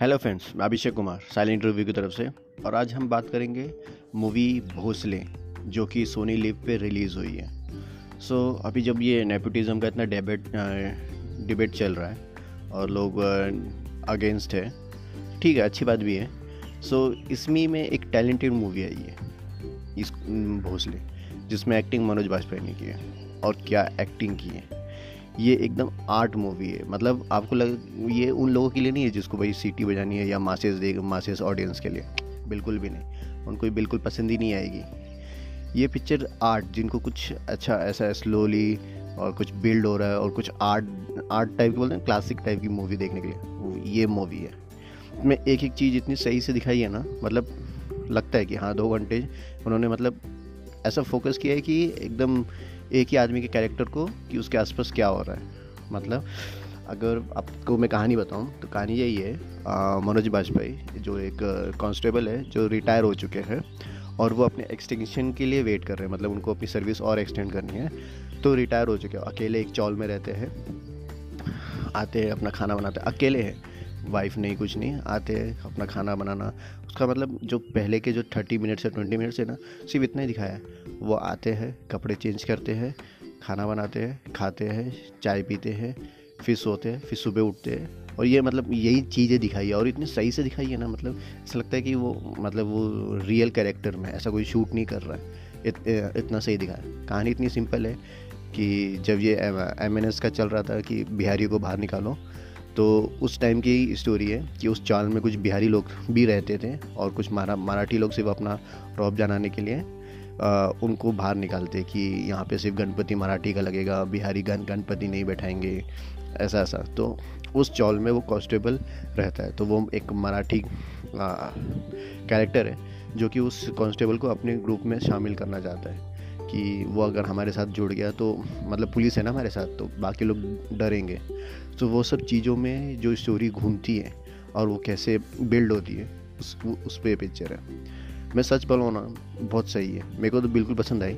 Hello friends मैं Abhishek Kumar silent review की तरफ़ से। और आज हम बात करेंगे मूवी भोसले जो कि सोनी लिव पे रिलीज़ हुई है। सो so, अभी जब ये नेपोटिज्म का इतना डेबेट डिबेट चल रहा है और लोग अगेंस्ट है ठीक है अच्छी बात भी है। सो so, इसमें में एक टैलेंटेड मूवी आई है इस भोसले जिसमें एक्टिंग मनोज बाजपेयी ने की है और क्या एक्टिंग की है। ये एकदम आर्ट मूवी है। मतलब आपको लग, ये उन लोगों के लिए नहीं है जिसको भाई सीटी बजानी है या मासेस दे मासेस ऑडियंस के लिए। बिल्कुल भी नहीं। उनको ये बिल्कुल पसंद ही नहीं आएगी। ये पिक्चर आर्ट जिनको कुछ अच्छा ऐसा स्लोली और कुछ बिल्ड हो रहा है और कुछ आर्ट आर्ट टाइप की बोलते हैं क्लासिक टाइप की मूवी देखने के लिए। ये मूवी है। इसमें एक एक चीज़ इतनी सही से दिखाई है ना मतलब लगता है कि हाँ दो घंटे उन्होंने मतलब ऐसा फोकस किया है कि एकदम एक ही आदमी के कैरेक्टर को कि उसके आसपास क्या हो रहा है। मतलब अगर आपको मैं कहानी बताऊँ तो कहानी यही है मनोज बाजपेयी, जो एक कांस्टेबल है, जो रिटायर हो चुके हैं और वो अपने एक्सटेंशन के लिए वेट कर रहे हैं। मतलब उनको अपनी सर्विस और एक्सटेंड करनी है। तो रिटायर हो चुके हैं, अकेले एक चौल में रहते हैं, आते हैं, अपना खाना बनाते हैं, अकेले हैं। वाइफ नहीं कुछ नहीं आते हैं अपना खाना बनाना। उसका मतलब जो पहले के जो थर्टी मिनट्स या ट्वेंटी मिनट्स है ना सिर्फ़ इतना ही दिखाया वो आते हैं कपड़े चेंज करते हैं खाना बनाते हैं खाते हैं चाय पीते हैं फिर सोते हैं फिर सुबह उठते हैं। और ये मतलब यही चीज़ें दिखाई है और इतनी सही से दिखाई है ना मतलब ऐसा लगता है कि वो मतलब वो रियल कैरेक्टर में ऐसा कोई शूट नहीं कर रहा है। इत, इतना सही दिखाया कहानी इतनी सिंपल है कि जब ये एमएनएस का चल रहा था कि बिहारी को बाहर निकालो तो उस टाइम की स्टोरी है कि उस चाल में कुछ बिहारी लोग भी रहते थे और कुछ मारा मराठी लोग सिर्फ़ अपना रौब जनाने के लिए आ, उनको बाहर निकालते कि यहाँ पे सिर्फ़ गणपति मराठी का लगेगा बिहारी गण गणपति नहीं बैठाएँगे ऐसा ऐसा। तो उस चौल में वो कॉन्स्टेबल रहता है। तो वो एक मराठी कैरेक्टर है जो कि उस कांस्टेबल को अपने ग्रुप में शामिल करना चाहता है। कि वो अगर हमारे साथ जुड़ गया तो मतलब पुलिस है ना हमारे साथ तो बाकी लोग डरेंगे। तो वो सब चीज़ों में जो स्टोरी घूमती है और वो कैसे बिल्ड होती है, उस उस पर पिक्चर है। मैं सच बोलूँ ना, बहुत सही है। मेरे को तो बिल्कुल पसंद आई।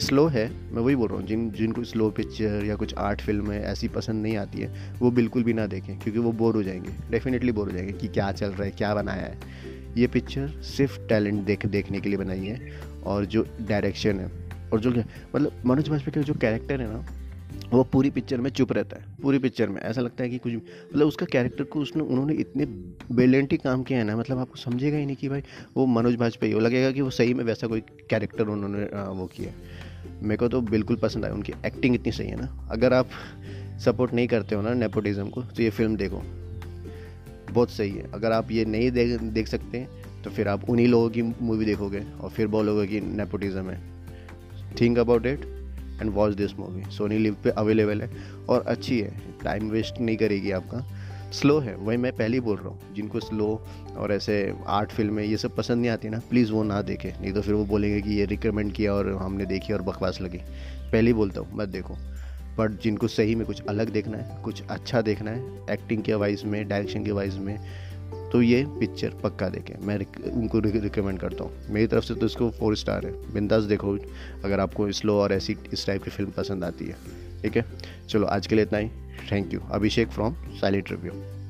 स्लो है, मैं वही बोल रहा हूँ, जिन, जिनको स्लो पिक्चर या कुछ आर्ट फ़िल्म है, ऐसी पसंद नहीं आती है, वो बिल्कुल भी ना देखें, क्योंकि वो बोर हो जाएँगे। डेफिनेटली बोर हो जाएँगे कि क्या चल रहा है, क्या बनाया है। ये पिक्चर सिर्फ़ टैलेंट देख, देखने के लिए बनाई है और जो डायरेक्शन है। और जो मतलब मनोज बाजपेयी का जो कैरेक्टर है ना, वो पूरी पिक्चर में चुप रहता है, पूरी पिक्चर में। ऐसा लगता है कि कुछ मतलब उसका कैरेक्टर को उसने, उन्होंने इतने ब्रिलियंटली काम किया है ना मतलब आपको समझेगा ही नहीं कि भाई वो मनोज बाजपेयी, वो लगेगा कि वो सही में वैसा कोई कैरेक्टर उन्होंने वो किया मेरे को तो बिल्कुल पसंद आया, उनकी एक्टिंग इतनी सही है ना। अगर आप सपोर्ट नहीं करते हो ना नेपोटिज्म को तो ये फ़िल्म देखो, बहुत सही है। अगर आप ये नहीं देख देख सकते तो फिर आप उन्हीं लोगों की मूवी देखोगे, और फिर बोलोगे कि नेपोटिज्म है। Think about it and watch this movie Sony Liv पे अवेलेबल है और अच्छी है। टाइम वेस्ट नहीं करेगी आपका। स्लो है। वही मैं पहले ही बोल रहा हूँ। जिनको स्लो और ऐसे आर्ट फ़िल्में ये सब पसंद नहीं आती ना प्लीज़ वो ना देखें। नहीं तो फिर वो बोलेंगे कि ये रिकमेंड किया और हमने देखी और बकवास लगी। पहले ही बोलता हूँ, मत देखो। बट जिनको सही में कुछ अलग देखना है, कुछ अच्छा देखना है एक्टिंग के वाइज में डायरेक्शन के वाइज में तो ये पिक्चर पक्का देखें। मैं उनको रिकमेंड करता हूँ। मेरी तरफ़ से तो इसको फोर स्टार है। बिंदास देखो, अगर आपको स्लो और ऐसी इस टाइप की फ़िल्म पसंद आती है। ठीक है? चलो, आज के लिए इतना ही। Thank you Abhishek from Silent Review